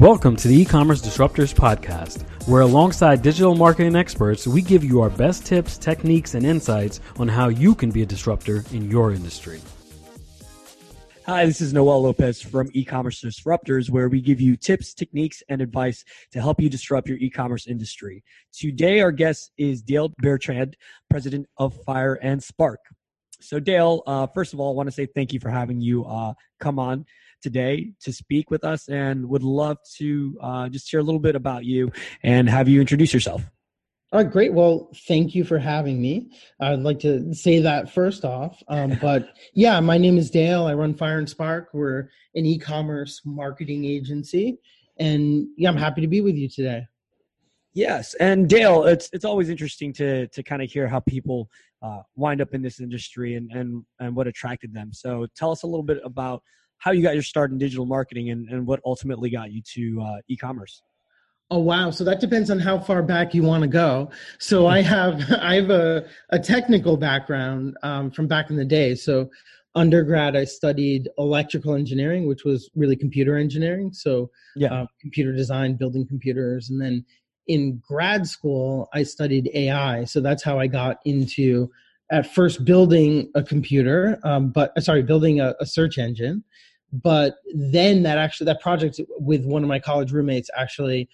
Welcome to the e-commerce disruptors podcast, where alongside digital marketing experts, we give you our best tips, techniques, and insights on how you can be a disruptor in your industry. Hi, this is Noel Lopez from e-commerce disruptors, where we give you tips, techniques, and advice to help you disrupt your e-commerce industry. Today, our guest is Dale Bertrand, president of Fire and Spark. So, Dale, uh, first of all, I want to say thank you for having you uh, come on today to speak with us and would love to uh, just hear a little bit about you and have you introduce yourself. All right, great. Well, thank you for having me. I'd like to say that first off. Um, but yeah, my name is Dale. I run Fire and Spark. We're an e commerce marketing agency. And yeah, I'm happy to be with you today. Yes, and Dale, it's it's always interesting to to kind of hear how people uh, wind up in this industry and and and what attracted them. So tell us a little bit about how you got your start in digital marketing and, and what ultimately got you to uh, e-commerce. Oh wow! So that depends on how far back you want to go. So I have I have a, a technical background um, from back in the day. So undergrad I studied electrical engineering, which was really computer engineering. So yeah, uh, computer design, building computers, and then in grad school I studied AI. So that's how I got into at first building a computer, um, but sorry, building a, a search engine but then that actually that project with one of my college roommates actually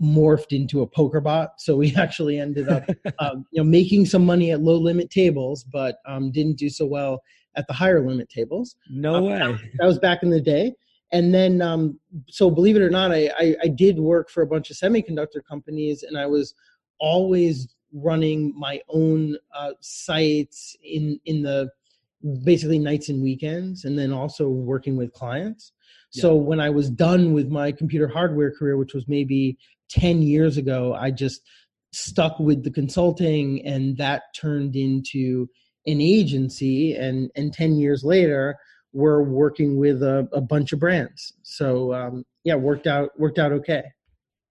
morphed into a poker bot. So we actually ended up um, you know making some money at low limit tables but um, didn't do so well at the higher limit tables. No um, way. that, that, was back in the day. And then um, so believe it or not I, I, I did work for a bunch of semiconductor companies and i was always running my own uh, sites in in the basically nights and weekends and then also working with clients yeah. so when i was done with my computer hardware career which was maybe 10 years ago i just stuck with the consulting and that turned into an agency and and 10 years later we're working with a, a bunch of brands so um, yeah worked out worked out okay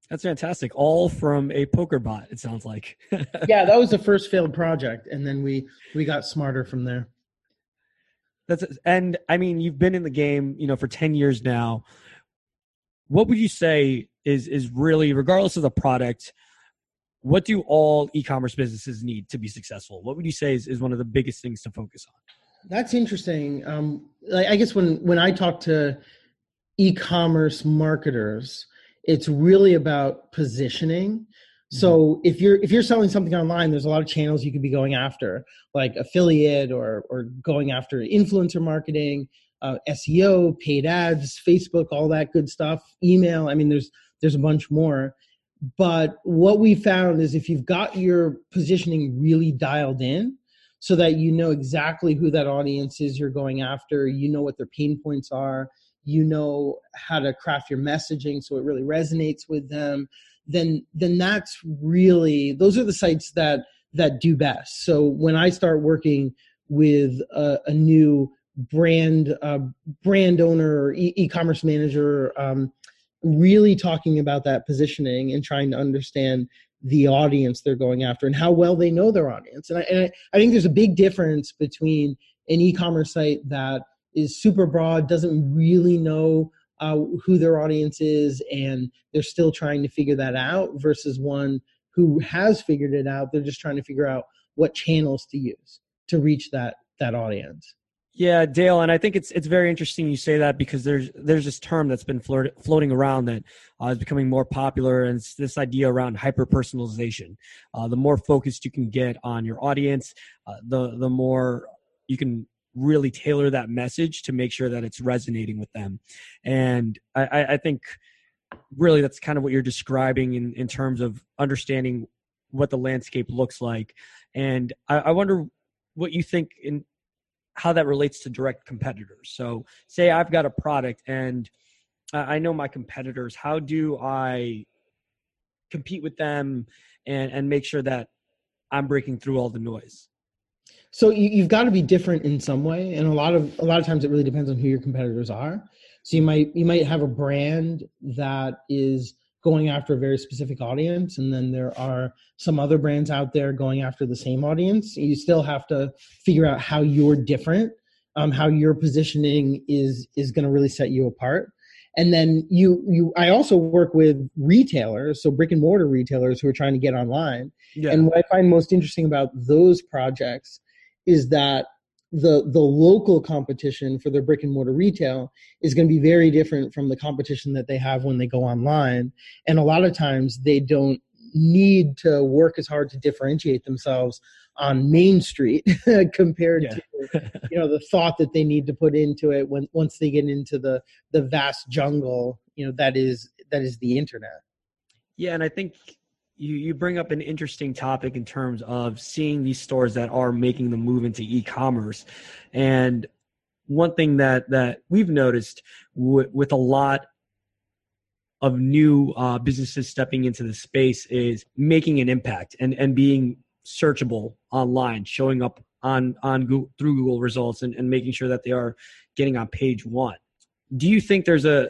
that's fantastic. All from a poker bot, it sounds like. yeah, that was the first failed project, and then we we got smarter from there. That's and I mean you've been in the game, you know, for 10 years now. What would you say is is really regardless of the product, what do all e-commerce businesses need to be successful? What would you say is, is one of the biggest things to focus on? That's interesting. Um, I guess when when I talk to e-commerce marketers, it's really about positioning so mm-hmm. if you're if you're selling something online, there's a lot of channels you could be going after, like affiliate or or going after influencer marketing, uh, SEO, paid ads, Facebook, all that good stuff, email. I mean, there's there's a bunch more. But what we found is if you've got your positioning really dialed in, so that you know exactly who that audience is you're going after, you know what their pain points are, you know how to craft your messaging so it really resonates with them then then that's really those are the sites that that do best. So when I start working with a, a new brand uh, brand owner or e- commerce manager, um, really talking about that positioning and trying to understand the audience they're going after and how well they know their audience. And I, and I, I think there's a big difference between an e-commerce site that is super broad, doesn't really know uh, who their audience is and they're still trying to figure that out versus one who has figured it out. They're just trying to figure out what channels to use to reach that that audience. Yeah dale and i think it's it's very interesting you say that because there's there's this term that's been float, floating around that uh, is becoming more popular and it's this idea around hyper personalization uh, the more focused you can get on your audience uh, the the more you can really tailor that message to make sure that it's resonating with them. And I, I think really that's kind of what you're describing in, in terms of understanding what the landscape looks like. And I, I wonder what you think in how that relates to direct competitors. So say I've got a product and I know my competitors. How do I compete with them and, and make sure that I'm breaking through all the noise? So you, have got to be different in some way, and a lot of a lot of times it really depends on who your competitors are. So you might you might have a brand that is going after a very specific audience, and then there are some other brands out there going after the same audience. You still have to figure out how you're different, um, how your positioning is is going to really set you apart. and then you you i also work with retailers so brick and mortar retailers who are trying to get online yeah. and what i find most interesting about those projects is that the the local competition for their brick and mortar retail is going to be very different from the competition that they have when they go online and a lot of times they don't need to work as hard to differentiate themselves on Main Street compared yeah. to you know the thought that they need to put into it when once they get into the the vast jungle you know that is that is the internet. Yeah, and I think you you bring up an interesting topic in terms of seeing these stores that are making the move into e-commerce and one thing that that we've noticed w- with a lot of new uh, businesses stepping into the space is making an impact and and being searchable online, showing up on on Google, through Google results, and, and making sure that they are getting on page one. Do you think there's a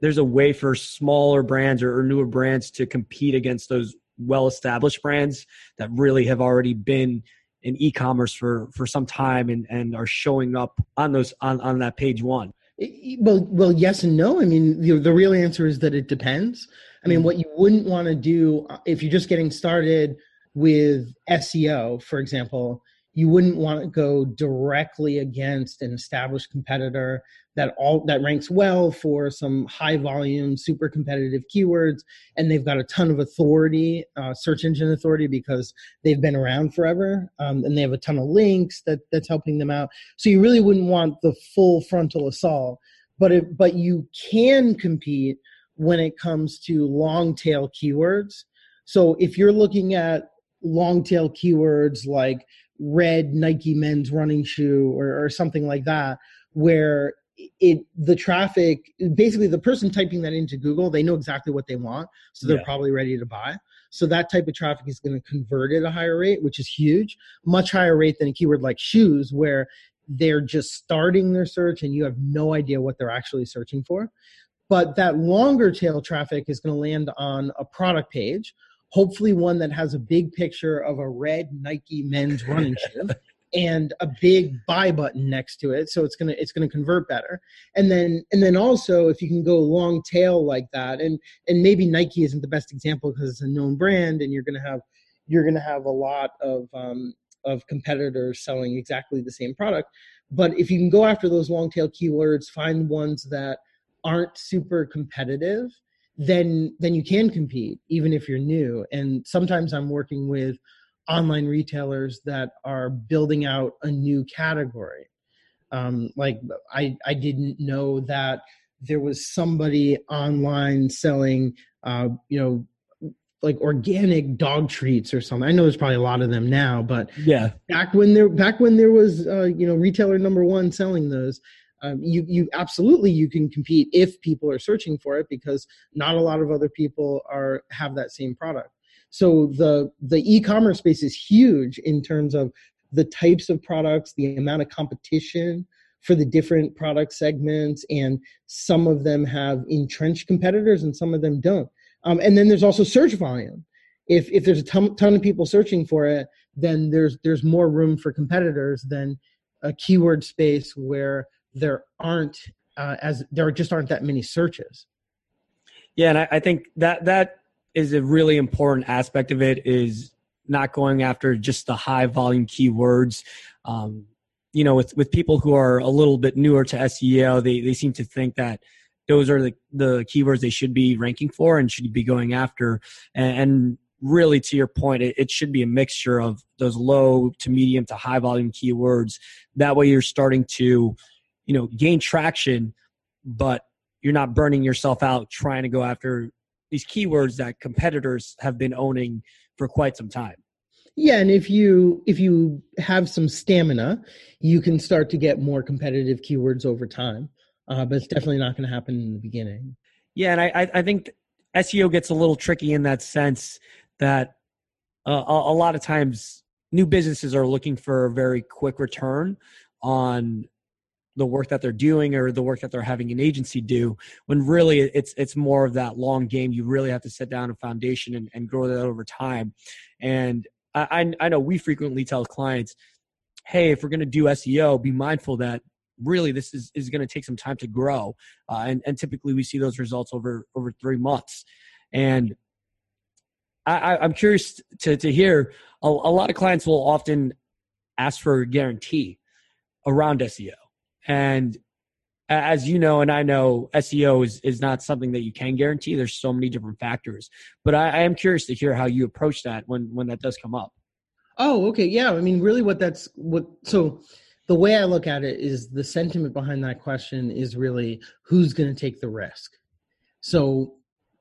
there's a way for smaller brands or, or newer brands to compete against those well established brands that really have already been in e-commerce for for some time and and are showing up on those on on that page one. Well well yes and no. I mean the, the real answer is that it depends. I mean mm-hmm. what you wouldn't want to do uh, if you're just getting started with SEO, for example, you wouldn't want to go directly against an established competitor that all that ranks well for some high volume super competitive keywords and they've got a ton of authority uh, search engine authority because they've been around forever um, and they have a ton of links that that's helping them out. So you really wouldn't want the full frontal assault but it, but you can compete when it comes to long tail keywords. So if you're looking at long tail keywords like red Nike men's running shoe or, or something like that, where it the traffic basically the person typing that into Google, they know exactly what they want, so they're yeah. probably ready to buy. So that type of traffic is going to convert at a higher rate, which is huge, much higher rate than a keyword like shoes, where they're just starting their search and you have no idea what they're actually searching for. But that longer tail traffic is going to land on a product page hopefully one that has a big picture of a red Nike men's running shoe and a big buy button next to it. So it's going to it's going to convert better. And then and then also if you can go long tail like that and and maybe Nike isn't the best example because it's a known brand and you're going to have you're going to have a lot of um, of competitors selling exactly the same product. But if you can go after those long tail keywords find ones that aren't super competitive then then you can compete even if you're new. And sometimes i'm working with online retailers that are building out a new category. Um, like i i didn't know that there was somebody online selling uh, you know like organic dog treats or something. I know there's probably a lot of them now, but yeah, back when there back when there was uh, you know retailer number one selling those, um, you you absolutely you can compete if people are searching for it because not a lot of other people are have that same product. So the the e-commerce space is huge in terms of the types of products the amount of competition for the different product segments and some of them have entrenched competitors and some of them don't. Um, and then there's also search volume. If if there's a ton, ton of people searching for it then there's there's more room for competitors than a keyword space where there aren't uh, as there just aren't that many searches. Yeah, and I, I think that that is a really important aspect of it is not going after just the high volume keywords. Um, you know, with with people who are a little bit newer to SEO, they they seem to think that those are the the keywords they should be ranking for and should be going after. And, and really, to your point, it, it should be a mixture of those low to medium to high volume keywords. That way, you're starting to you know gain traction but you're not burning yourself out trying to go after these keywords that competitors have been owning for quite some time. Yeah and if you if you have some stamina you can start to get more competitive keywords over time uh, but it's definitely not going to happen in the beginning. Yeah and i i think seo gets a little tricky in that sense that uh, a, a lot of times new businesses are looking for a very quick return on the work that they're doing or the work that they're having an agency do when really it's it's more of that long game. You really have to set down a foundation and, and grow that over time. And I, I know we frequently tell clients hey if we're going to do seo be mindful that really this is, is going to take some time to grow. Uh, and, and typically we see those results over over three months. And I, i'm curious to, to hear a, a lot of clients will often ask for a guarantee around seo and as you know and i know seo is, is not something that you can guarantee. There's so many different factors. But I, I am curious to hear how you approach that when when that does come up. Oh okay. Yeah. I mean really what that's what so the way I look at it is the sentiment behind that question is really who's going to take the risk. So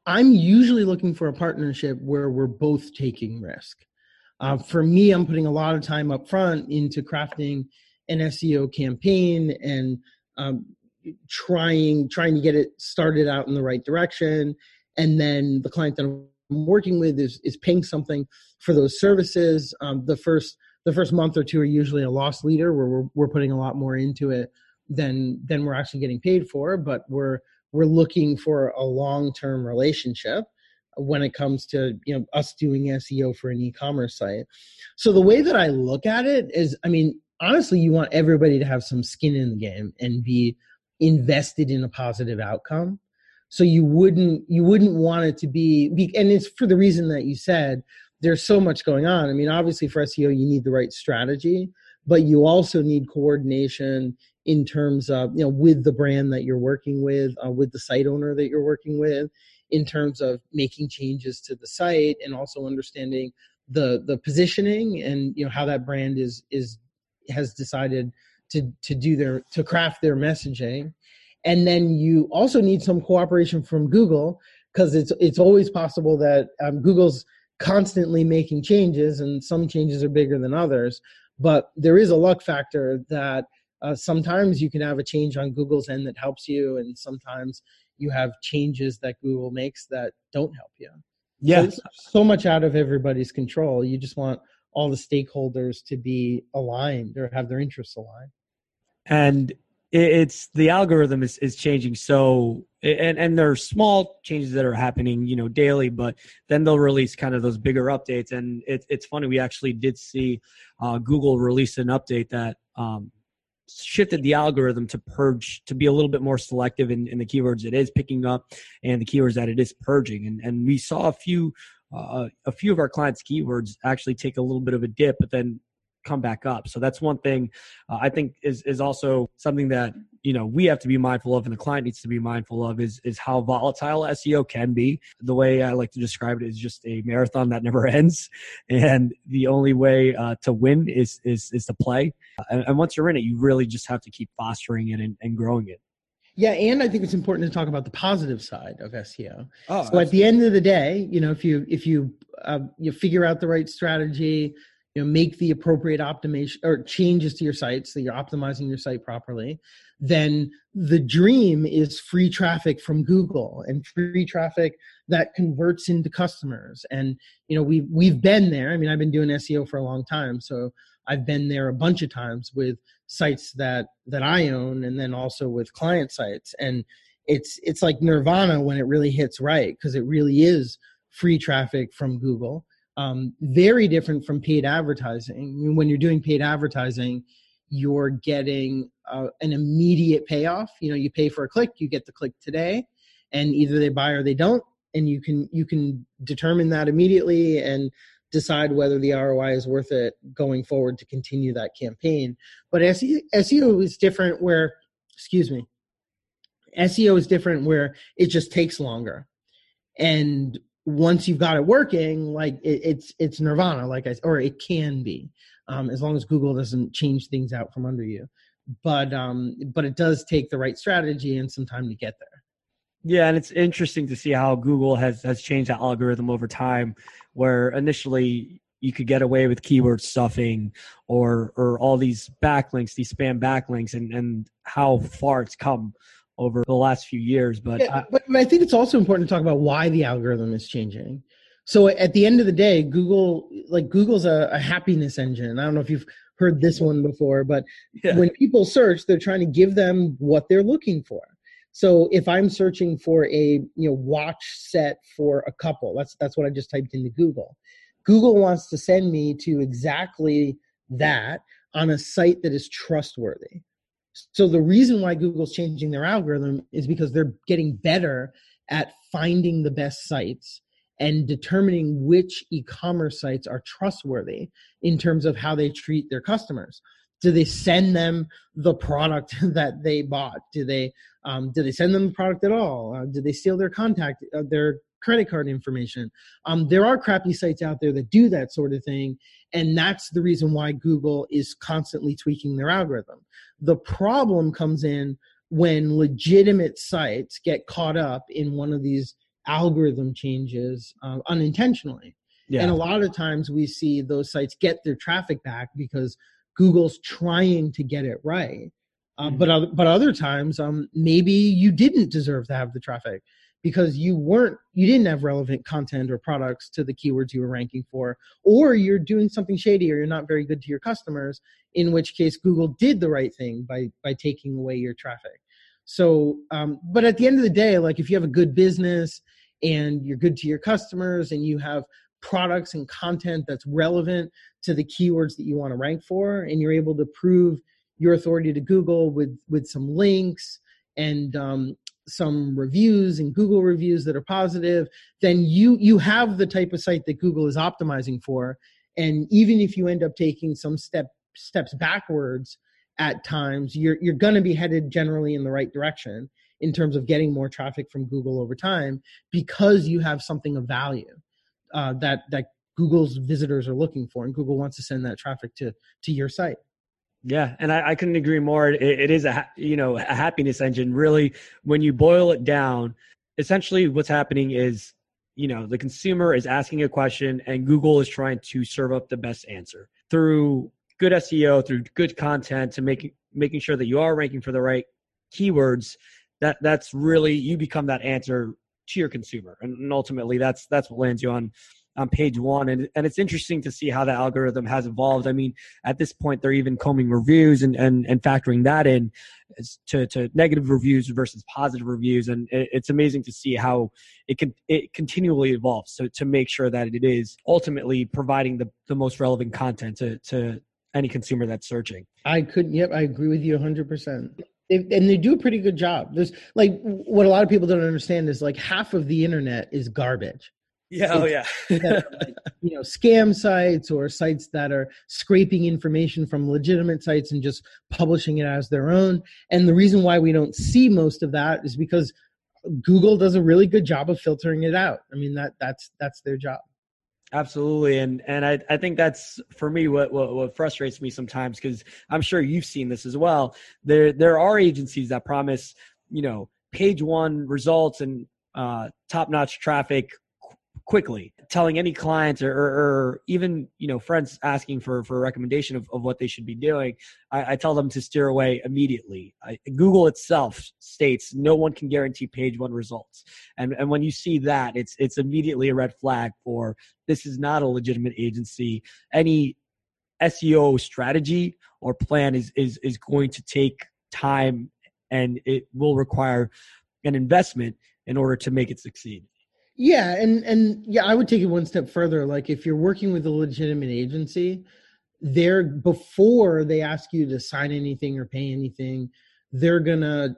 I'm usually looking for a partnership where we're both taking risk. Uh, for me, I'm putting a lot of time up front into crafting an SEO campaign and um, trying trying to get it started out in the right direction. And then the client that I'm working with is is paying something for those services. Um, the first the first month or two are usually a loss leader where we're, we're putting a lot more into it than than we're actually getting paid for but we're we're looking for a long-term relationship when it comes to you know us doing SEO for an e-commerce site. So the way that I look at it is I mean honestly you want everybody to have some skin in the game and be invested in a positive outcome. So you wouldn't you wouldn't want it to be and it's for the reason that you said there's so much going on. I mean, obviously for SEO, you need the right strategy, but you also need coordination in terms of, you know, with the brand that you're working with, uh, with the site owner that you're working with, in terms of making changes to the site and also understanding the the positioning and you know how that brand is is has decided to to do their to craft their messaging and then you also need some cooperation from google because it's it's always possible that um, google's constantly making changes, and some changes are bigger than others. But there is a luck factor that uh, sometimes you can have a change on Google's end that helps you, and sometimes you have changes that Google makes that don't help you. Yeah, so, so much out of everybody's control. You just want all the stakeholders to be aligned or have their interests aligned. And it's the algorithm is, is changing so and and there are small changes that are happening you know daily but then they'll release kind of those bigger updates and it, it's funny we actually did see uh, google release an update that um, shifted the algorithm to purge to be a little bit more selective in, in the keywords it is picking up and the keywords that it is purging and and we saw a few uh, a few of our clients keywords actually take a little bit of a dip but then come back up. So that's one thing uh, I think is is also something that you know we have to be mindful of, and the client needs to be mindful of is is how volatile SEO can be. The way I like to describe it is just a marathon that never ends, and the only way uh, to win is is is to play. And, and, once you're in it, you really just have to keep fostering it and, and growing it. Yeah, and I think it's important to talk about the positive side of SEO. Oh, so absolutely. at the end of the day, you know, if you if you uh, you figure out the right strategy, you know make the appropriate optimization or changes to your site so you're optimizing your site properly then the dream is free traffic from google and free traffic that converts into customers and you know we've we've been there i mean i've been doing seo for a long time so i've been there a bunch of times with sites that that i own and then also with client sites and it's it's like nirvana when it really hits right because it really is free traffic from google um, very different from paid advertising. When you're doing paid advertising, you're getting uh, an immediate payoff. You know, you pay for a click, you get the click today, and either they buy or they don't, and you can you can determine that immediately and decide whether the ROI is worth it going forward to continue that campaign. But SEO, is different where, excuse me, SEO is different where it just takes longer. And once you've got it working, like it, it's it's nirvana, like I or it can be, um, as long as Google doesn't change things out from under you. But um, but it does take the right strategy and some time to get there. Yeah, and it's interesting to see how Google has has changed that algorithm over time, where initially you could get away with keyword stuffing or or all these backlinks, these spam backlinks, and and how far it's come over the last few years. But, yeah, I, but I think it's also important to talk about why the algorithm is changing. So at the end of the day, Google, like Google's a, a happiness engine. I don't know if you've heard this one before, but yeah. when people search, they're trying to give them what they're looking for. So if I'm searching for a you know watch set for a couple, that's that's what I just typed into Google. Google wants to send me to exactly that on a site that is trustworthy. So the reason why Google's changing their algorithm is because they're getting better at finding the best sites and determining which e-commerce sites are trustworthy in terms of how they treat their customers. Do they send them the product that they bought? Do they um, do they send them the product at all? Uh, do they steal their contact, uh, their credit card information? Um, there are crappy sites out there that do that sort of thing, and that's the reason why Google is constantly tweaking their algorithm. The problem comes in when legitimate sites get caught up in one of these algorithm changes uh, unintentionally. Yeah. And a lot of times we see those sites get their traffic back because Google's trying to get it right. Um, mm-hmm. But but other times, um, maybe you didn't deserve to have the traffic because you weren't you didn't have relevant content or products to the keywords you were ranking for, or you're doing something shady or you're not very good to your customers. In which case, Google did the right thing by by taking away your traffic. So, um, but at the end of the day, like if you have a good business and you're good to your customers and you have products and content that's relevant to the keywords that you want to rank for and you're able to prove your authority to google with with some links and um, some reviews and google reviews that are positive then you you have the type of site that google is optimizing for. And even if you end up taking some step steps backwards at times you're you're going to be headed generally in the right direction in terms of getting more traffic from google over time because you have something of value uh, that that Google's visitors are looking for, and Google wants to send that traffic to to your site. Yeah, and I, I couldn't agree more. It, it is a you know a happiness engine. Really, when you boil it down, essentially what's happening is you know the consumer is asking a question, and Google is trying to serve up the best answer through good SEO, through good content, to making making sure that you are ranking for the right keywords. That that's really you become that answer to your consumer and ultimately that's that's what lands you on on page one and, and it's interesting to see how the algorithm has evolved. I mean at this point they're even combing reviews and and, and factoring that in to, to negative reviews versus positive reviews and it, it's amazing to see how it can it continually evolves so to make sure that it is ultimately providing the, the most relevant content to to any consumer that's searching. I couldn't, yep i agree with you 100% they, and they do a pretty good job. There's like what a lot of people don't understand is like half of the internet is garbage. Yeah, oh yeah. like, you know, scam sites or sites that are scraping information from legitimate sites and just publishing it as their own. And the reason why we don't see most of that is because Google does a really good job of filtering it out. I mean that that's that's their job. Absolutely, and and I, I think that's for me what what, what frustrates me sometimes because I'm sure you've seen this as well. There there are agencies that promise you know page one results and uh, top notch traffic quickly telling any clients or, or, or, even you know friends asking for for a recommendation of, of what they should be doing I, I tell them to steer away immediately. I, google itself states no one can guarantee page one results. And and when you see that it's it's immediately a red flag for this is not a legitimate agency. Any seo strategy or plan is is is going to take time and it will require an investment in order to make it succeed yeah, and and yeah, I would take it one step further. Like if you're working with a legitimate agency, they're before they ask you to sign anything or pay anything, they're gonna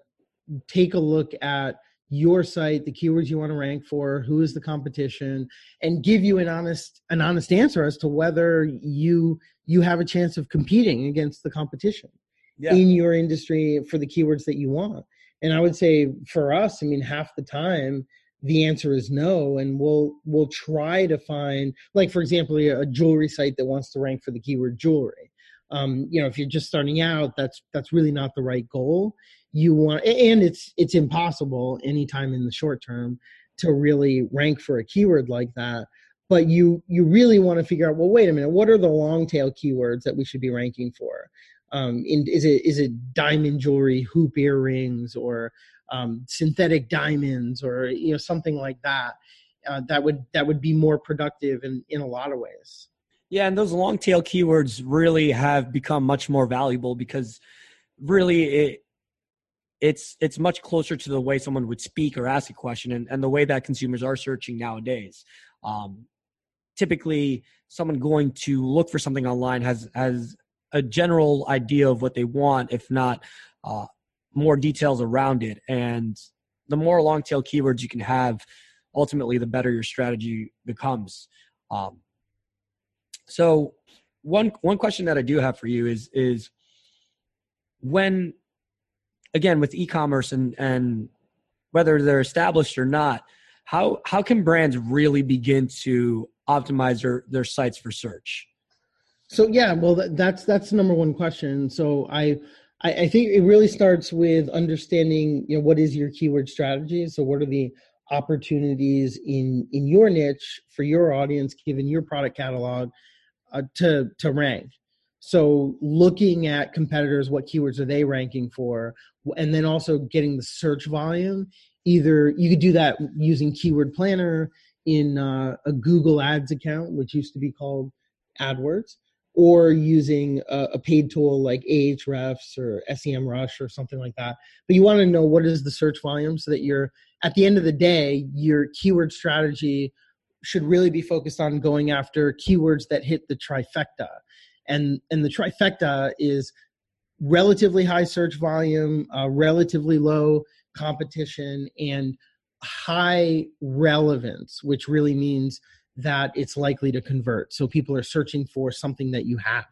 take a look at your site, the keywords you want to rank for, who is the competition, and give you an honest an honest answer as to whether you you have a chance of competing against the competition yeah. in your industry for the keywords that you want. And I would say for us, I mean, half the time the answer is no and we'll we'll try to find like for example a jewelry site that wants to rank for the keyword jewelry. Um, you know if you're just starting out that's that's really not the right goal. You want and it's it's impossible anytime in the short term to really rank for a keyword like that but you you really want to figure out well wait a minute what are the long tail keywords that we should be ranking for? Um, in, is it is it diamond jewelry hoop earrings or um, synthetic diamonds or you know something like that uh, that would that would be more productive in in a lot of ways. Yeah and those long tail keywords really have become much more valuable because really it it's it's much closer to the way someone would speak or ask a question and, and the way that consumers are searching nowadays. Um, typically someone going to look for something online has has a general idea of what they want if not uh, more details around it. And the more long tail keywords you can have, ultimately, the better your strategy becomes. Um, so, one one question that I do have for you is is when again with e-commerce and and whether they're established or not, how how can brands really begin to optimize their their sites for search? So yeah, well that's that's the number one question. So I I, think it really starts with understanding you know what is your keyword strategy. So what are the opportunities in in your niche for your audience given your product catalog uh, to to rank? So looking at competitors what keywords are they ranking for? And then also getting the search volume. Either you could do that using keyword planner in uh, a google ads account which used to be called adwords or using a, a, paid tool like ahrefs or semrush or something like that. But you want to know what is the search volume so that you're at the end of the day your keyword strategy should really be focused on going after keywords that hit the trifecta. And and the trifecta is relatively high search volume uh, relatively low competition and high relevance which really means that it's likely to convert. So people are searching for something that you have.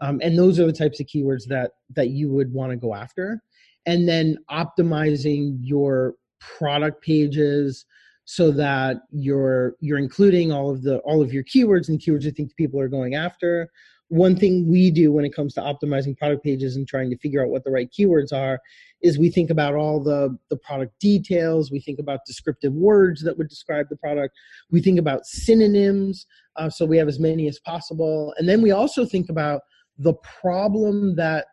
Um, and those are the types of keywords that that you would want to go after. And then optimizing your product pages so that you're you're including all of the all of your keywords and keywords you think people are going after one thing we do when it comes to optimizing product pages and trying to figure out what the right keywords are is we think about all the the product details. We think about descriptive words that would describe the product. We think about synonyms uh, so we have as many as possible. And then we also think about the problem that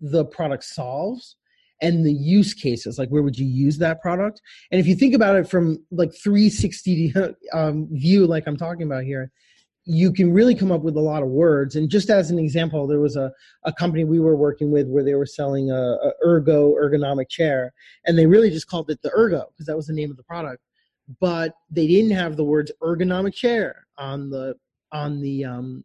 the product solves and the use cases like where would you use that product? And if you think about it from like 360 um, view like i'm talking about here you can really come up with a lot of words. And just as an example, there was a, a company we were working with where they were selling a, a ergo ergonomic chair, and they really just called it the ergo because that was the name of the product. But they didn't have the words ergonomic chair on the on the um,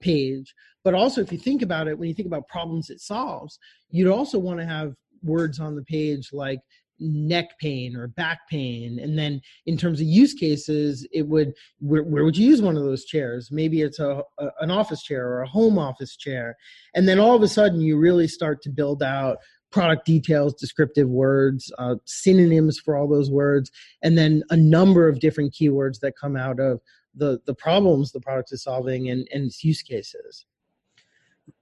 page. But also, if you think about it, when you think about problems it solves, you'd also want to have words on the page like neck pain or back pain. And then in terms of use cases it would where, where would you use one of those chairs? Maybe it's a, a, an office chair or a home office chair. And then all of a sudden you really start to build out product details descriptive words uh, synonyms for all those words and then a number of different keywords that come out of the the problems the product is solving and, and its use cases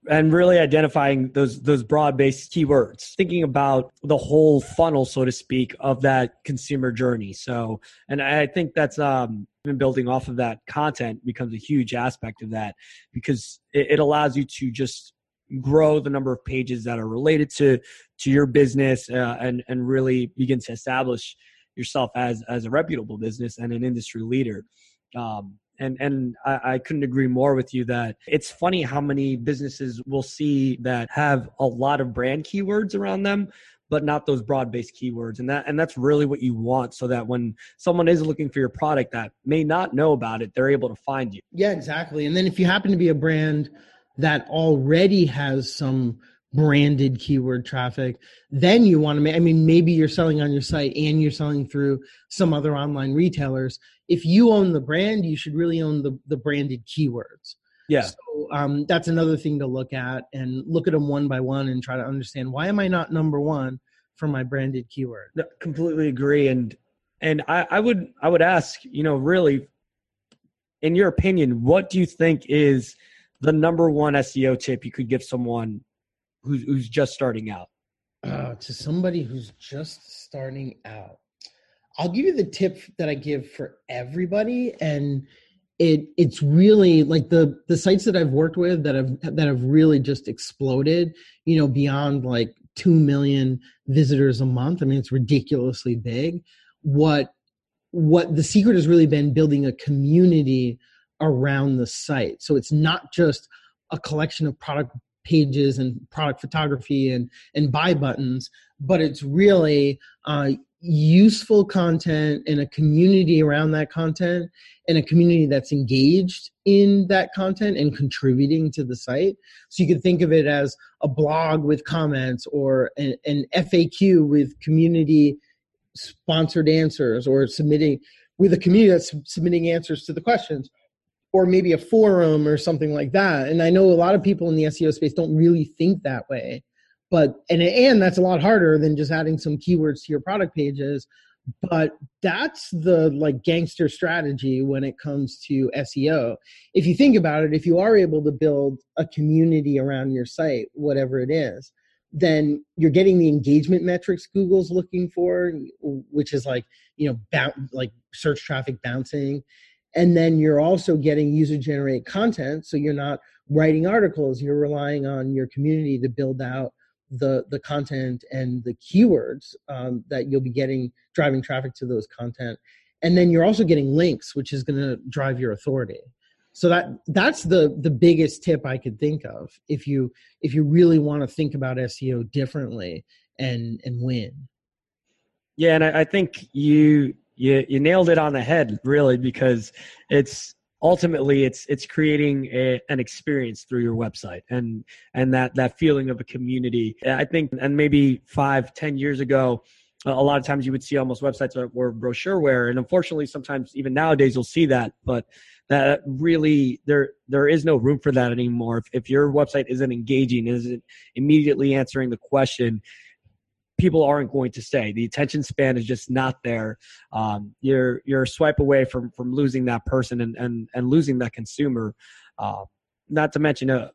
and really identifying those those broad based keywords thinking about the whole funnel so to speak of that consumer journey. So and i think that's um building off of that content becomes a huge aspect of that because it, it allows you to just grow the number of pages that are related to to your business uh, and and really begin to establish yourself as as a reputable business and an industry leader. Um, and and I, I, couldn't agree more with you that it's funny how many businesses will see that have a lot of brand keywords around them but not those broad-based keywords. And that and that's really what you want so that when someone is looking for your product that may not know about it they're able to find you. Yeah exactly. And then if you happen to be a brand that already has some branded keyword traffic then you want to make i mean maybe you're selling on your site and you're selling through some other online retailers. If you own the brand you should really own the, the branded keywords. Yeah. So um, that's another thing to look at and look at them one by one and try to understand why am i not number one for my branded keyword? No, completely agree and and I, I would i would ask you know really in your opinion what do you think is the number one seo tip you could give someone who's who's just starting out? Uh, to somebody who's just starting out, I'll give you the tip that I give for everybody, and it it's really like the the sites that I've worked with that have that have really just exploded. You know, beyond like two million visitors a month. I mean, it's ridiculously big. What what the secret has really been building a community around the site. So it's not just a collection of product pages and product photography and and buy buttons but it's really uh, useful content and a community around that content and a community that's engaged in that content and contributing to the site. So you could think of it as a blog with comments or an, an FAQ with community sponsored answers or submitting with a community that's submitting answers to the questions or maybe a forum or something like that. And I know a lot of people in the SEO space don't really think that way but and and that's a lot harder than just adding some keywords to your product pages but that's the like gangster strategy when it comes to SEO. If you think about it, if you are able to build a community around your site, whatever it is, then you're getting the engagement metrics Google's looking for, which is like, you know, like search traffic bouncing. And then you're also getting user generated content. So you're not writing articles, you're relying on your community to build out the the content and the keywords um, that you'll be getting driving traffic to those content and then you're also getting links which is going to drive your authority so that that's the the biggest tip i could think of if you if you really want to think about seo differently and and win yeah and i, I think you you you nailed it on the head really because it's ultimately it's it's creating a, an experience through your website and and that that feeling of a community. I think and maybe five ten years ago a lot of times you would see almost websites that were brochureware and unfortunately sometimes even nowadays you'll see that but that really there there is no room for that anymore. If, if your website isn't engaging isn't immediately answering the question people aren't going to stay. The attention span is just not there. Um, you're you're a swipe away from from losing that person and and and losing that consumer. Uh, not to mention a uh,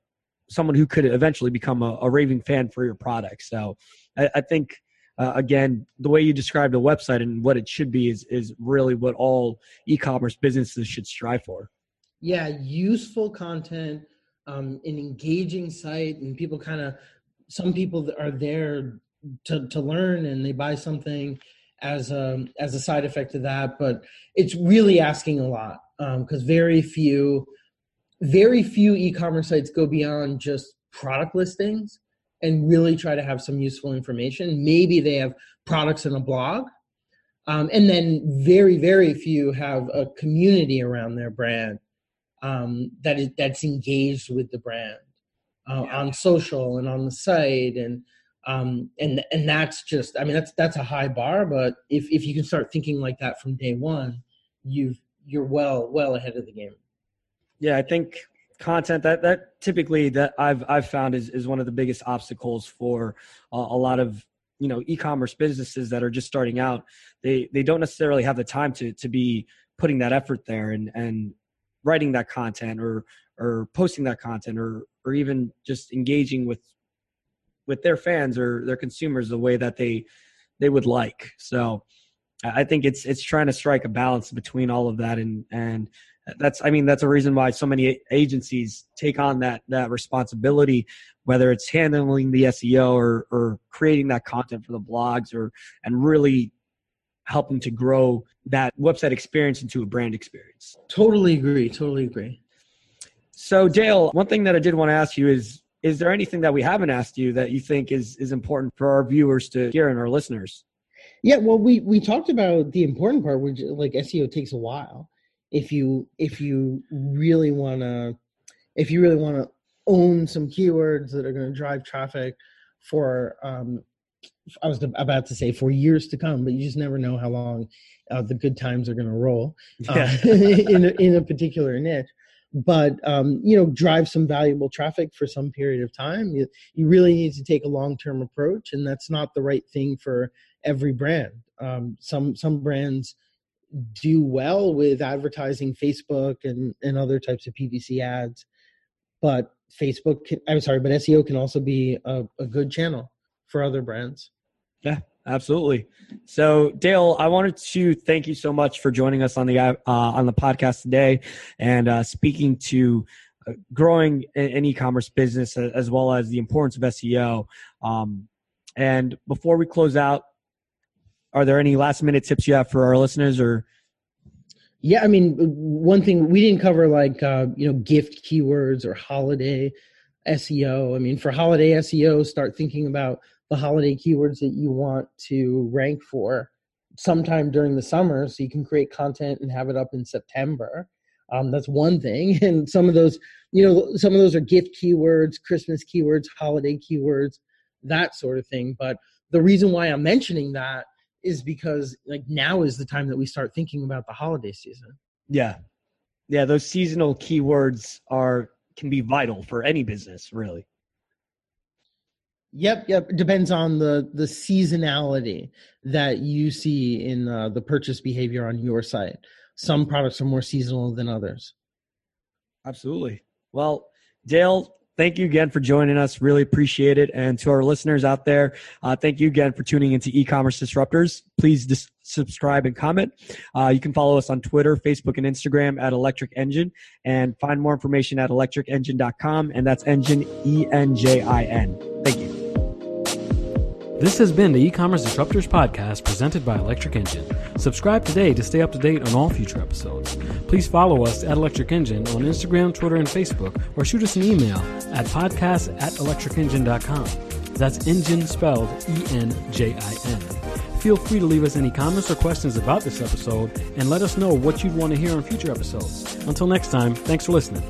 someone who could eventually become a, a raving fan for your product. So I, I think. Uh, again, the way you described the website and what it should be is is really what all e-commerce businesses should strive for. Yeah, useful content, um, an engaging site, and people kind of some people are there to to learn and they buy something as a as a side effect of that but it's really asking a lot because um, very few very few e-commerce sites go beyond just product listings and really try to have some useful information maybe they have products in a blog um, and then very very few have a community around their brand um, that is that's engaged with the brand uh, yeah. on social and on the site and um, and and that's just i mean that's that's a high bar but if if you can start thinking like that from day one you've you're well well ahead of the game. Yeah i think content that that typically that i've i've found is is one of the biggest obstacles for a, a lot of you know e-commerce businesses that are just starting out. They they don't necessarily have the time to to be putting that effort there and and writing that content or or posting that content or or even just engaging with with their fans or their consumers the way that they they would like. So I think it's it's trying to strike a balance between all of that and and that's I mean that's a reason why so many agencies take on that that responsibility whether it's handling the SEO or or creating that content for the blogs or and really helping to grow that website experience into a brand experience. Totally agree, totally agree. So Dale, one thing that I did want to ask you is is there anything that we haven't asked you that you think is is important for our viewers to hear and our listeners? Yeah, well, we we talked about the important part, which like SEO takes a while. If you if you really want to, if you really want to own some keywords that are going to drive traffic for um, I was about to say for years to come, but you just never know how long uh, the good times are going to roll uh, in a, in a particular niche but um, you know drive some valuable traffic for some period of time. You, you really need to take a long-term approach and that's not the right thing for every brand. Um, some some brands do well with advertising facebook and and other types of ppc ads but facebook can, i'm sorry but seo can also be a, a good channel for other brands. Yeah Absolutely. So, Dale, I wanted to thank you so much for joining us on the uh, on the podcast today and uh, speaking to uh, growing an e-commerce business as well as the importance of SEO. Um, and before we close out, are there any last minute tips you have for our listeners or? Yeah, I mean, one thing we didn't cover like uh, you know gift keywords or holiday SEO. I mean, for holiday SEO, start thinking about the holiday keywords that you want to rank for sometime during the summer so you can create content and have it up in September. Um, that's one thing. And some of those, you know, some of those are gift keywords, Christmas keywords, holiday keywords, that sort of thing. But the reason why I'm mentioning that is because like now is the time that we start thinking about the holiday season. Yeah. Yeah, those seasonal keywords are can be vital for any business, really. Yep, yep. Depends on the the seasonality that you see in uh, the purchase behavior on your site. Some products are more seasonal than others. Absolutely. Well, Dale, thank you again for joining us. Really appreciate it. And to our listeners out there, uh, thank you again for tuning into e-commerce disruptors. Please dis- subscribe and comment. Uh, you can follow us on Twitter, Facebook, and Instagram at Electric Enjin, and find more information at electricenjin.com. And that's engine E N J I N. Thank you. This has been the e-commerce disruptors podcast presented by Electric Enjin. Subscribe today to stay up to date on all future episodes. Please follow us at Electric Enjin on Instagram, Twitter, and Facebook, or shoot us an email at podcast at electricenjin.com. That's engine spelled E-N-J-I-N. Feel free to leave us any comments or questions about this episode and let us know what you'd want to hear on future episodes. Until next time, thanks for listening.